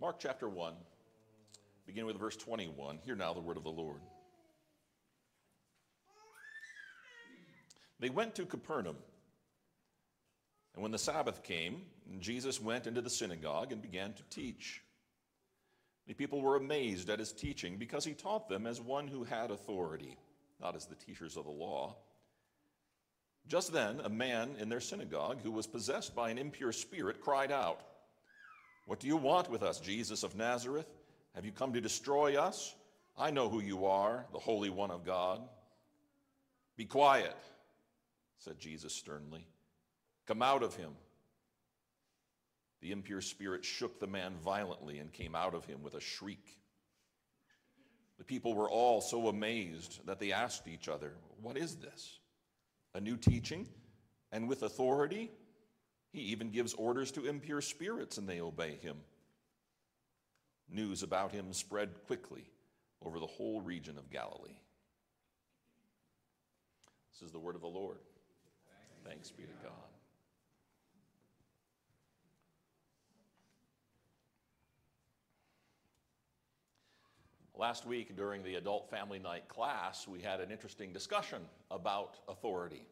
Mark chapter 1, beginning with verse 21. Hear now the word of the Lord. They went to Capernaum. And when the Sabbath came, Jesus went into the synagogue and began to teach. The people were amazed at his teaching because he taught them as one who had authority, not as the teachers of the law. Just then, a man in their synagogue who was possessed by an impure spirit cried out, What do you want with us, Jesus of Nazareth? Have you come to destroy us? I know who you are, the Holy One of God. Be quiet, said Jesus sternly. Come out of him. The impure spirit shook the man violently and came out of him with a shriek. The people were all so amazed that they asked each other, What is this? A new teaching and with authority? He even gives orders to impure spirits and they obey him. News about him spread quickly over the whole region of Galilee. This is the word of the Lord. Thanks be to God. Last week during the adult family night class, we had an interesting discussion about authority.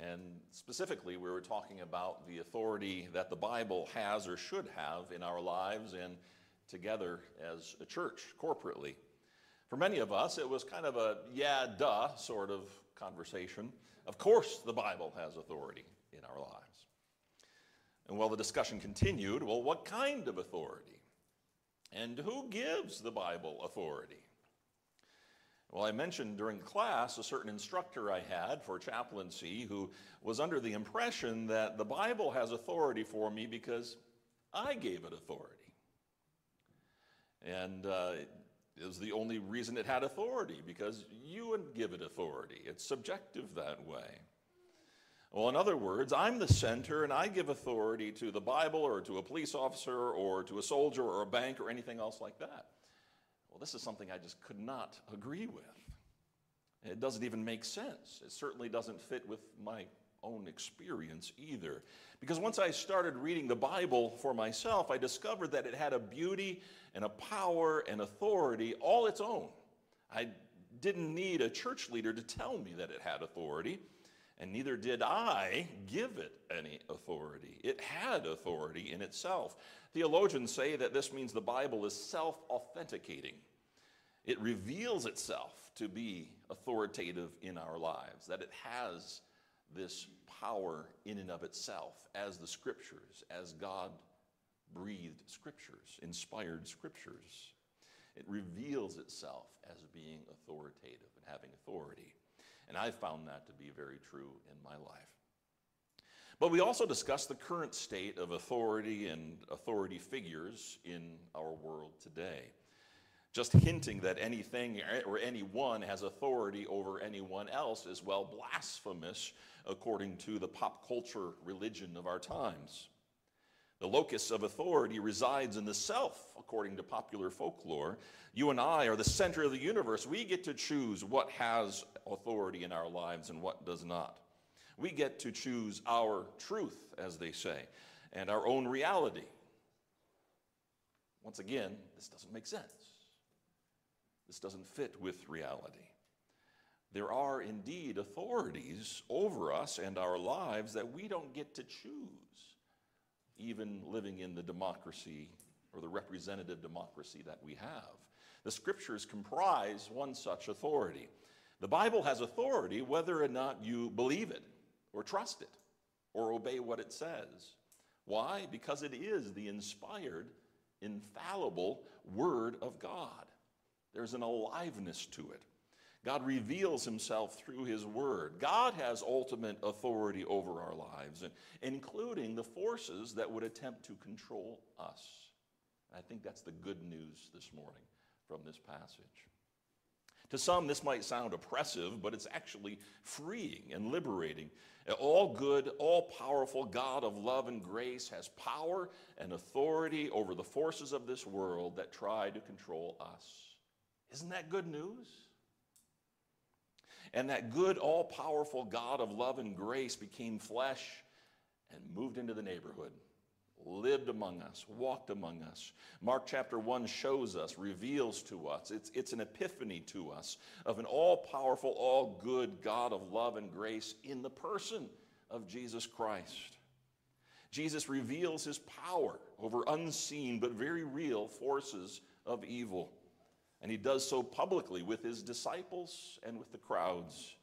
And specifically, we were talking about the authority that the Bible has or should have in our lives and together as a church, corporately. For many of us, it was kind of a yeah, duh sort of conversation. Of course, the Bible has authority in our lives. And while the discussion continued, well, what kind of authority? And who gives the Bible authority? Well, I mentioned during class a certain instructor I had for chaplaincy who was under the impression that the Bible has authority for me because I gave it authority. And uh, was the only reason it had authority because you would give it authority. It's subjective that way. Well, in other words, I'm the center and I give authority to the Bible or to a police officer or to a soldier or a bank or anything else like that. Well, this is something I just could not agree with. It doesn't even make sense. It certainly doesn't fit with my own experience either. Because once I started reading the Bible for myself, I discovered that it had a beauty and a power and authority all its own. I didn't need a church leader to tell me that it had authority, and neither did I give it any authority. It had authority in itself. Theologians say that this means the Bible is self authenticating. It reveals itself to be authoritative in our lives, that it has this power in and of itself as the scriptures, as God breathed scriptures, inspired scriptures. It reveals itself as being authoritative and having authority. And I've found that to be very true in my life. But we also discuss the current state of authority and authority figures in our world today just hinting that anything or anyone has authority over anyone else is well blasphemous according to the pop culture religion of our times. The locus of authority resides in the self, according to popular folklore. You and I are the center of the universe. We get to choose what has authority in our lives and what does not. We get to choose our truth, as they say, and our own reality. Once again, this doesn't make sense. This doesn't fit with reality. There are indeed authorities over us and our lives that we don't get to choose, even living in the democracy or the representative democracy that we have. The scriptures comprise one such authority. The Bible has authority whether or not you believe it or trust it or obey what it says. Why? Because it is the inspired, infallible Word of God. There's an aliveness to it. God reveals himself through his word. God has ultimate authority over our lives, including the forces that would attempt to control us. I think that's the good news this morning from this passage. To some, this might sound oppressive, but it's actually freeing and liberating. All good, all powerful God of love and grace has power and authority over the forces of this world that try to control us. Isn't that good news? And that good, all powerful God of love and grace became flesh and moved into the neighborhood lived among us, walked among us. Mark chapter 1 shows us, reveals to us, it's, it's an epiphany to us of an all powerful, all good God of love and grace in the person of Jesus Christ. Jesus reveals his power over unseen but very real forces of evil. And he does so publicly with his disciples and with the crowds.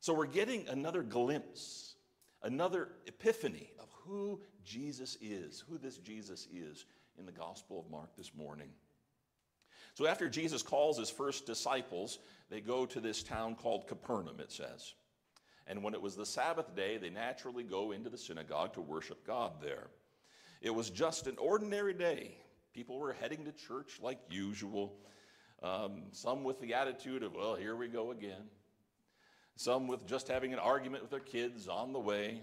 So we're getting another glimpse, another epiphany of who Jesus is, who this Jesus is in the Gospel of Mark this morning. So after Jesus calls his first disciples, they go to this town called Capernaum, it says. And when it was the Sabbath day, they naturally go into the synagogue to worship God there. It was just an ordinary day. People were heading to church like usual. Um, some with the attitude of, well, here we go again. Some with just having an argument with their kids on the way.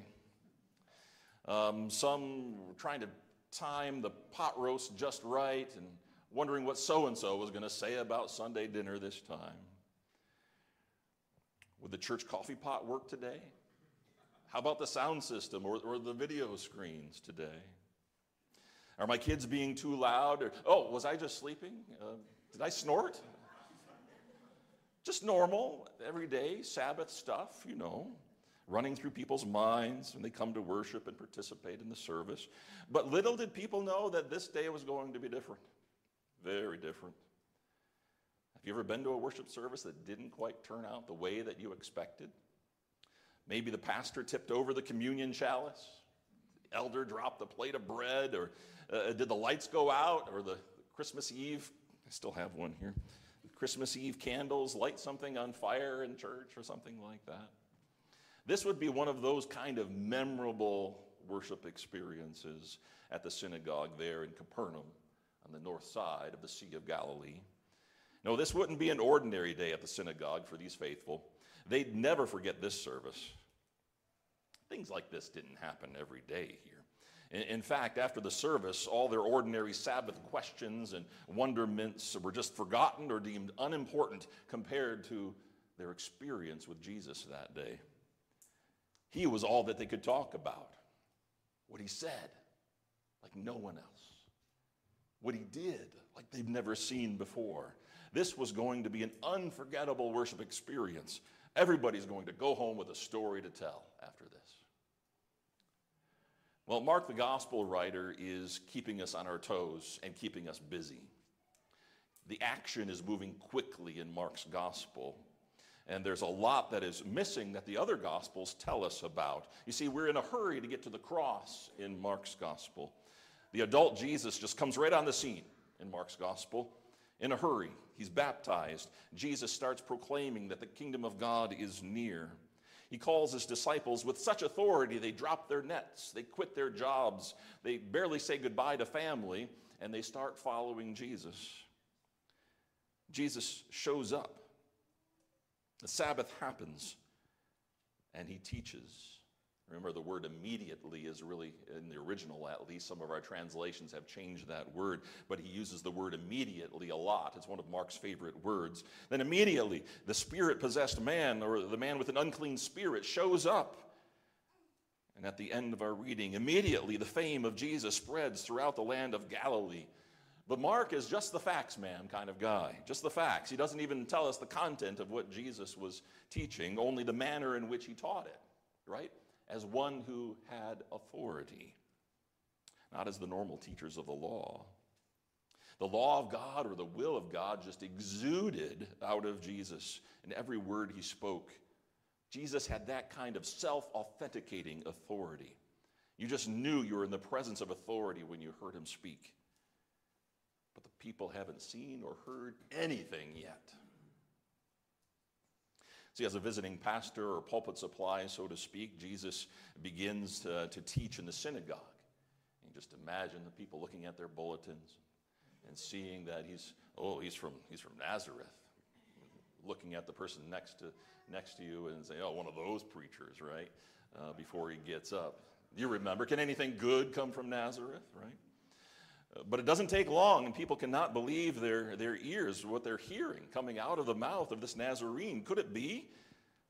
Um, some trying to time the pot roast just right and wondering what so and so was going to say about Sunday dinner this time. Would the church coffee pot work today? How about the sound system or, or the video screens today? Are my kids being too loud? Or, oh, was I just sleeping? Uh, did I snort? Just normal, everyday Sabbath stuff, you know, running through people's minds when they come to worship and participate in the service. But little did people know that this day was going to be different. Very different. Have you ever been to a worship service that didn't quite turn out the way that you expected? Maybe the pastor tipped over the communion chalice, the elder dropped the plate of bread, or uh, did the lights go out, or the Christmas Eve, I still have one here, Christmas Eve candles light something on fire in church, or something like that. This would be one of those kind of memorable worship experiences at the synagogue there in Capernaum on the north side of the Sea of Galilee. No, this wouldn't be an ordinary day at the synagogue for these faithful. They'd never forget this service. Things like this didn't happen every day here. In, fact, after the service, all their ordinary Sabbath questions and wonderments were just forgotten or deemed unimportant compared to their experience with Jesus that day. He was all that they could talk about. What he said, like no one else. What he did, like they've never seen before. This was going to be an unforgettable worship experience. Everybody's going to go home with a story to tell after this. Well, Mark, the gospel writer, is keeping us on our toes and keeping us busy. The action is moving quickly in Mark's gospel. And there's a lot that is missing that the other gospels tell us about. You see, we're in a hurry to get to the cross in Mark's gospel. The adult Jesus just comes right on the scene in Mark's gospel in a hurry. He's baptized. Jesus starts proclaiming that the kingdom of God is near. He calls his disciples with such authority, they drop their nets, they quit their jobs, they barely say goodbye to family, and they start following Jesus. Jesus shows up. The Sabbath happens, and he teaches. Remember, the word immediately is really, in the original at least, some of our translations have changed that word, but he uses the word immediately a lot. It's one of Mark's favorite words. Then immediately, the spirit possessed man, or the man with an unclean spirit, shows up. And at the end of our reading, immediately the fame of Jesus spreads throughout the land of Galilee. But Mark is just the facts man kind of guy, just the facts. He doesn't even tell us the content of what Jesus was teaching, only the manner in which he taught it, right? as one who had authority, not as the normal teachers of the law. The law of God or the will of God just exuded out of Jesus in every word he spoke. Jesus had that kind of self authenticating authority. You just knew you were in the presence of authority when you heard him speak. But the people haven't seen or heard anything yet. See, as a visiting pastor or pulpit supply, so to speak, Jesus begins to, to teach in the synagogue. Just imagine the people looking at their bulletins and seeing that he's, oh, he's from, he's from Nazareth. Looking at the person next to, next to you and say, oh, one of those preachers, right? Uh, before he gets up. You remember, can anything good come from Nazareth, right? But it doesn't take long, and people cannot believe their, their ears, what they're hearing coming out of the mouth of this Nazarene. Could it be?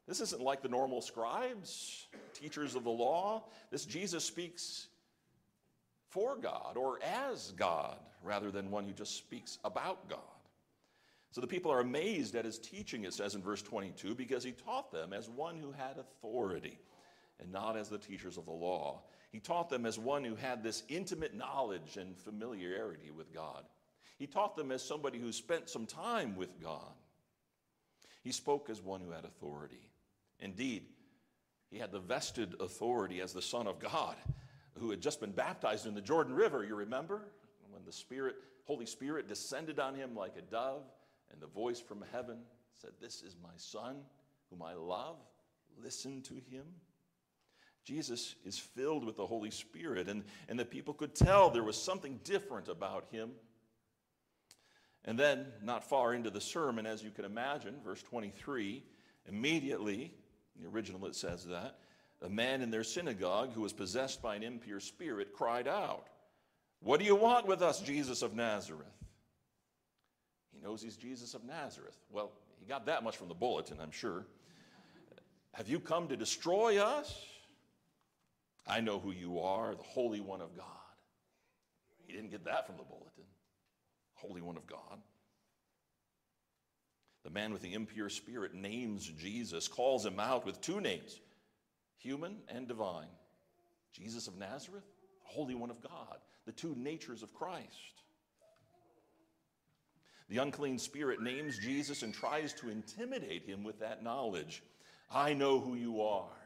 This isn't like the normal scribes, teachers of the law. This Jesus speaks for God or as God rather than one who just speaks about God. So the people are amazed at his teaching, it says in verse 22, because he taught them as one who had authority and not as the teachers of the law. He taught them as one who had this intimate knowledge and familiarity with God. He taught them as somebody who spent some time with God. He spoke as one who had authority. Indeed, he had the vested authority as the Son of God who had just been baptized in the Jordan River, you remember? When the Spirit, Holy Spirit descended on him like a dove, and the voice from heaven said, This is my Son, whom I love. Listen to him. Jesus is filled with the Holy Spirit, and, and the people could tell there was something different about him. And then, not far into the sermon, as you can imagine, verse 23, immediately, in the original it says that, a man in their synagogue who was possessed by an impure spirit cried out, What do you want with us, Jesus of Nazareth? He knows he's Jesus of Nazareth. Well, he got that much from the bulletin, I'm sure. Have you come to destroy us? I know who you are, the Holy One of God. He didn't get that from the bulletin. Holy One of God. The man with the impure spirit names Jesus, calls him out with two names human and divine. Jesus of Nazareth, Holy One of God, the two natures of Christ. The unclean spirit names Jesus and tries to intimidate him with that knowledge. I know who you are.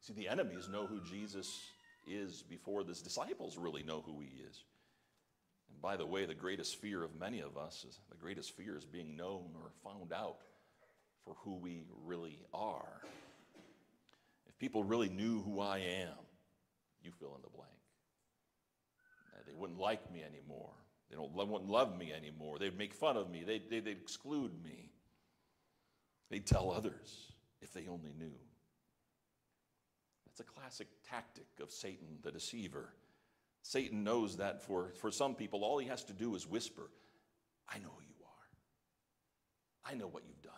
See, the enemies know who Jesus is before the disciples really know who he is. And by the way, the greatest fear of many of us is the greatest fear is being known or found out for who we really are If people really knew who I am, you fill in the blank. Uh, they wouldn't like me anymore. They don't, wouldn't love me anymore. They'd make fun of me. They'd, they'd exclude me. They'd tell others if they only knew. That's a classic tactic of Satan, the deceiver. Satan knows that for, for some people, all he has to do is whisper, I know who you are. I know what you've done.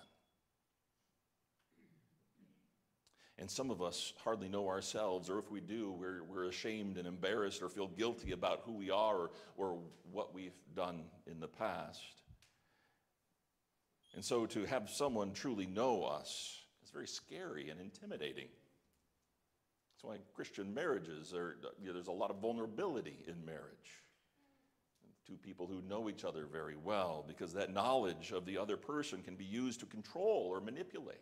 And some of us hardly know ourselves, or if we do, we're, we're ashamed and embarrassed or feel guilty about who we are or, or what we've done in the past. And so to have someone truly know us is very scary and intimidating. That's why Christian marriages are, you know, there's a lot of vulnerability in marriage. Two people who know each other very well, because that knowledge of the other person can be used to control or manipulate.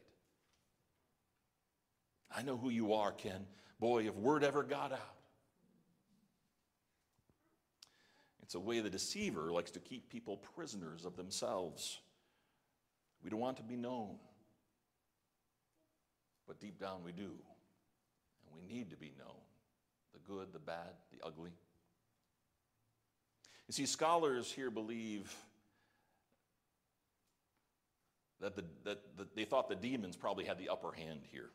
I know who you are, Ken. Boy, if word ever got out. It's a way the deceiver likes to keep people prisoners of themselves. We don't want to be known. But deep down we do. We need to be known the good, the bad, the ugly. You see, scholars here believe that, the, that the, they thought the demons probably had the upper hand here.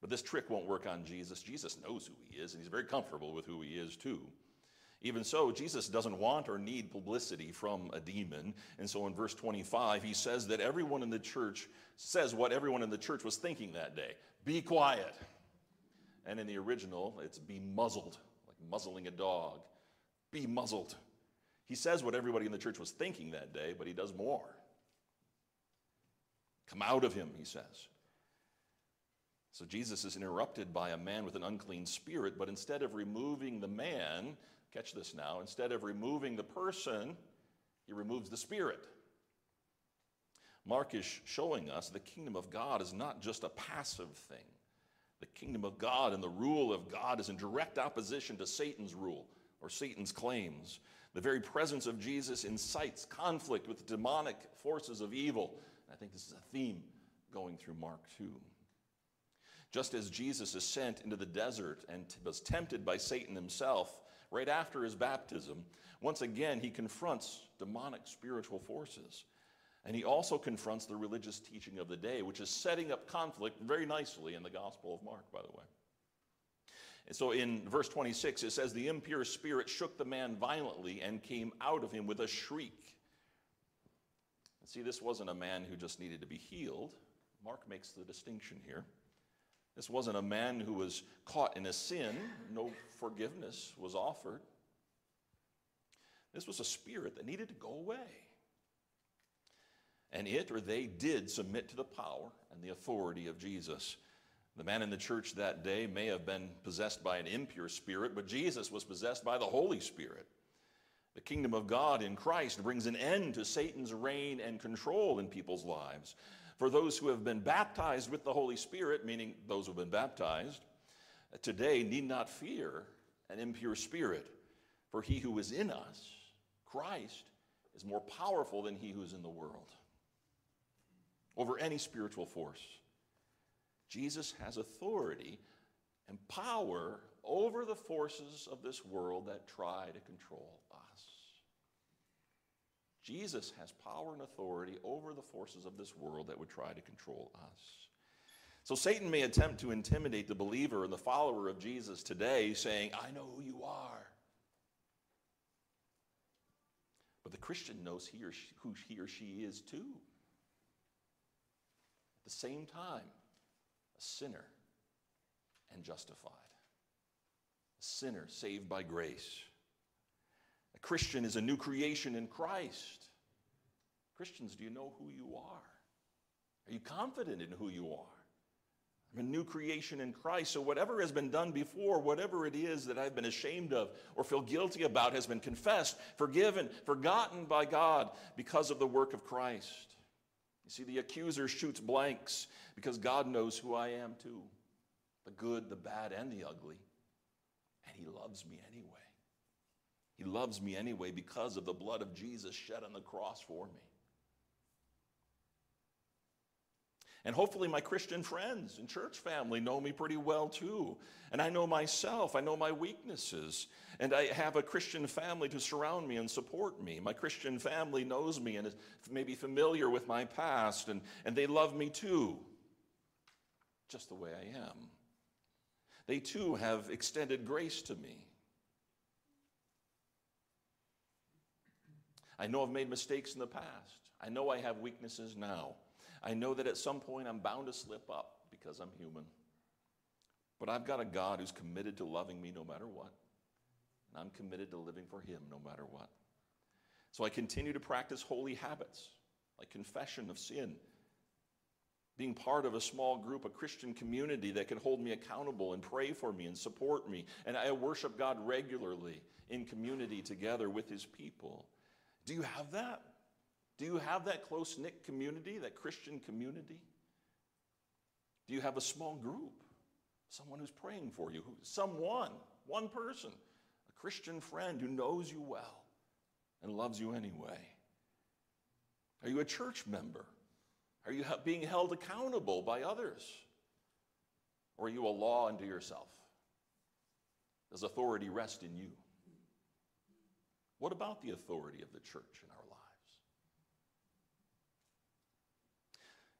But this trick won't work on Jesus. Jesus knows who he is, and he's very comfortable with who he is, too. Even so, Jesus doesn't want or need publicity from a demon. And so in verse 25, he says that everyone in the church says what everyone in the church was thinking that day be quiet. And in the original, it's be muzzled, like muzzling a dog. Be muzzled. He says what everybody in the church was thinking that day, but he does more. Come out of him, he says. So Jesus is interrupted by a man with an unclean spirit, but instead of removing the man, catch this now, instead of removing the person, he removes the spirit. Mark is showing us the kingdom of God is not just a passive thing. The kingdom of God and the rule of God is in direct opposition to Satan's rule or Satan's claims. The very presence of Jesus incites conflict with the demonic forces of evil. I think this is a theme going through Mark 2. Just as Jesus is sent into the desert and was tempted by Satan himself right after his baptism, once again he confronts demonic spiritual forces. And he also confronts the religious teaching of the day, which is setting up conflict very nicely in the Gospel of Mark, by the way. And so in verse 26, it says, The impure spirit shook the man violently and came out of him with a shriek. And see, this wasn't a man who just needed to be healed. Mark makes the distinction here. This wasn't a man who was caught in a sin, no forgiveness was offered. This was a spirit that needed to go away. And it or they did submit to the power and the authority of Jesus. The man in the church that day may have been possessed by an impure spirit, but Jesus was possessed by the Holy Spirit. The kingdom of God in Christ brings an end to Satan's reign and control in people's lives. For those who have been baptized with the Holy Spirit, meaning those who have been baptized, today need not fear an impure spirit, for he who is in us, Christ, is more powerful than he who is in the world over any spiritual force. Jesus has authority and power over the forces of this world that try to control us. Jesus has power and authority over the forces of this world that would try to control us. So Satan may attempt to intimidate the believer and the follower of Jesus today, saying, I know who you are. But the Christian knows he or she, who he or she is too. The same time, a sinner and justified. A sinner saved by grace. A Christian is a new creation in Christ. Christians, do you know who you are? Are you confident in who you are? I'm a new creation in Christ. So, whatever has been done before, whatever it is that I've been ashamed of or feel guilty about, has been confessed, forgiven, forgotten by God because of the work of Christ. You see, the accuser shoots blanks because God knows who I am too the good, the bad, and the ugly. And He loves me anyway. He loves me anyway because of the blood of Jesus shed on the cross for me. And hopefully, my Christian friends and church family know me pretty well too. And I know myself, I know my weaknesses. And I have a Christian family to surround me and support me. My Christian family knows me and is maybe familiar with my past, and, and they love me too, just the way I am. They too have extended grace to me. I know I've made mistakes in the past. I know I have weaknesses now. I know that at some point I'm bound to slip up because I'm human. But I've got a God who's committed to loving me no matter what. And I'm committed to living for Him no matter what. So I continue to practice holy habits like confession of sin, being part of a small group, a Christian community that can hold me accountable and pray for me and support me. And I worship God regularly in community together with His people. Do you have that? Do you have that close knit community, that Christian community? Do you have a small group? Someone who's praying for you, someone, one person, a Christian friend who knows you well and loves you anyway? Are you a church member? Are you being held accountable by others? Or are you a law unto yourself? Does authority rest in you? What about the authority of the church in our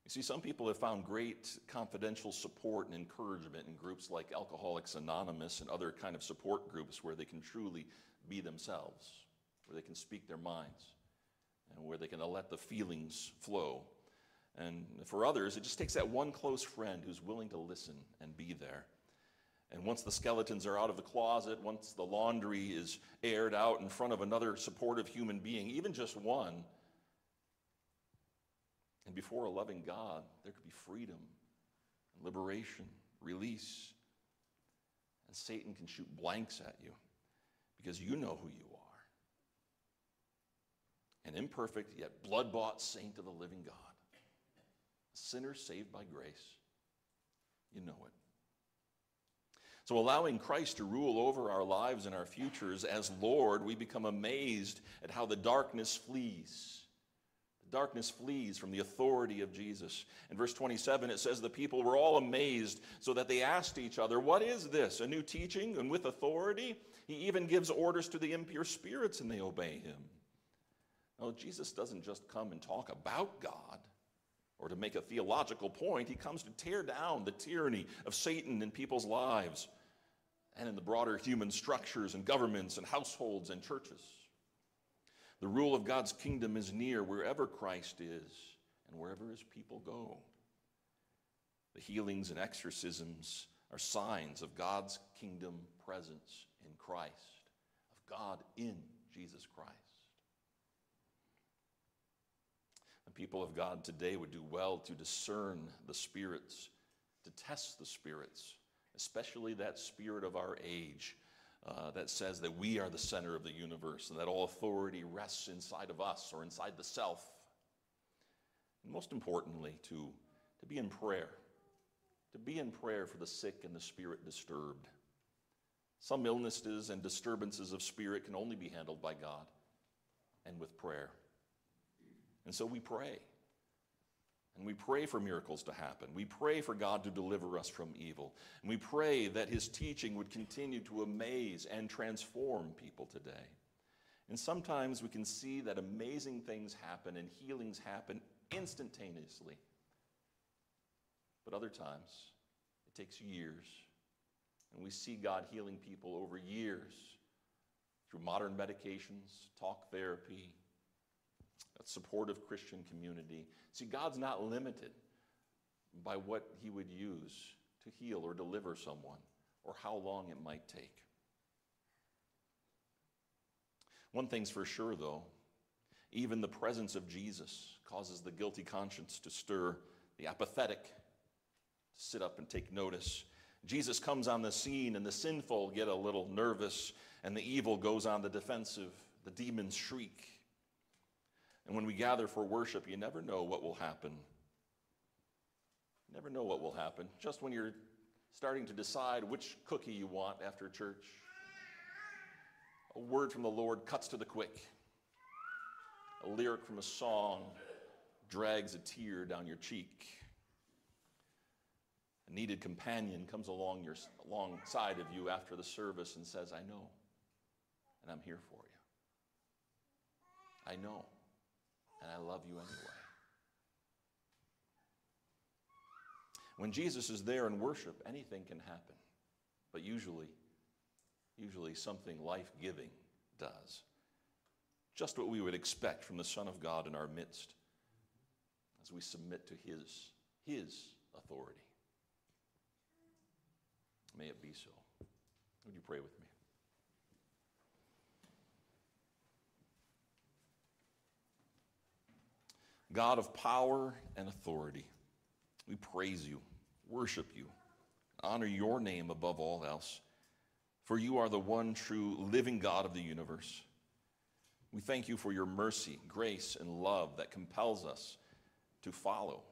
You see, some people have found great confidential support and encouragement in groups like Alcoholics Anonymous and other kind of support groups where they can truly be themselves, where they can speak their minds, and where they can let the feelings flow. And for others, it just takes that one close friend who's willing to listen and be there. And once the skeletons are out of the closet, once the laundry is aired out in front of another supportive human being, even just one, and before a loving God, there could be freedom and liberation, release. And Satan can shoot blanks at you because you know who you are an imperfect yet blood bought saint of the living God, a sinner saved by grace. You know it. So, allowing Christ to rule over our lives and our futures as Lord, we become amazed at how the darkness flees Darkness flees from the authority of Jesus. In verse 27, it says, The people were all amazed, so that they asked each other, What is this? A new teaching and with authority? He even gives orders to the impure spirits, and they obey him. No, Jesus doesn't just come and talk about God or to make a theological point. He comes to tear down the tyranny of Satan in people's lives and in the broader human structures and governments and households and churches. The rule of God's kingdom is near wherever Christ is and wherever his people go. The healings and exorcisms are signs of God's kingdom presence in Christ, of God in Jesus Christ. The people of God today would do well to discern the spirits, to test the spirits, especially that spirit of our age uh, that says that we are the center of the universe and that all authority rests inside of us or inside the self. And most importantly, to, to be in prayer, to be in prayer for the sick and the spirit disturbed. Some illnesses and disturbances of spirit can only be handled by God and with prayer. And so we pray. And we pray for miracles to happen. We pray for God to deliver us from evil. And we pray that his teaching would continue to amaze and transform people today. And sometimes we can see that amazing things happen and healings happen instantaneously. But other times, it takes years. And we see God healing people over years through modern medications, talk therapy, a supportive Christian community. See, God's not limited by what he would use to heal or deliver someone or how long it might take. One thing's for sure, though even the presence of Jesus causes the guilty conscience to stir, the apathetic to sit up and take notice. Jesus comes on the scene, and the sinful get a little nervous, and the evil goes on the defensive. The demons shriek. And when we gather for worship, you never know what will happen. You never know what will happen. Just when you're starting to decide which cookie you want after church, a word from the Lord cuts to the quick. A lyric from a song drags a tear down your cheek. A needed companion comes along your, alongside of you after the service and says, I know, and I'm here for you. I know and I love you anyway. When Jesus is there in worship, anything can happen. But usually, usually something life giving does. Just what we would expect from the Son of God in our midst as we submit to His, His authority. May it be so. Would you pray with me? God of power and authority, we praise you, worship you, honor your name above all else, for you are the one true living God of the universe. We thank you for your mercy, grace, and love that compels us to follow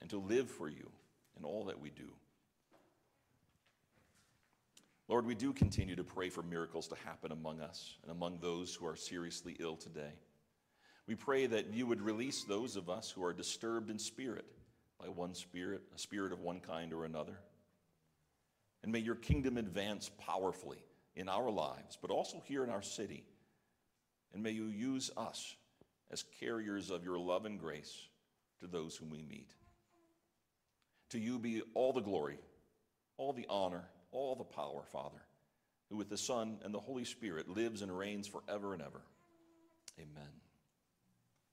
and to live for you in all that we do. Lord, we do continue to pray for miracles to happen among us and among those who are seriously ill today. We pray that you would release those of us who are disturbed in spirit by one spirit, a spirit of one kind or another. And may your kingdom advance powerfully in our lives, but also here in our city. And may you use us as carriers of your love and grace to those whom we meet. To you be all the glory, all the honor, all the power, Father, who with the Son and the Holy Spirit lives and reigns forever and ever. Amen.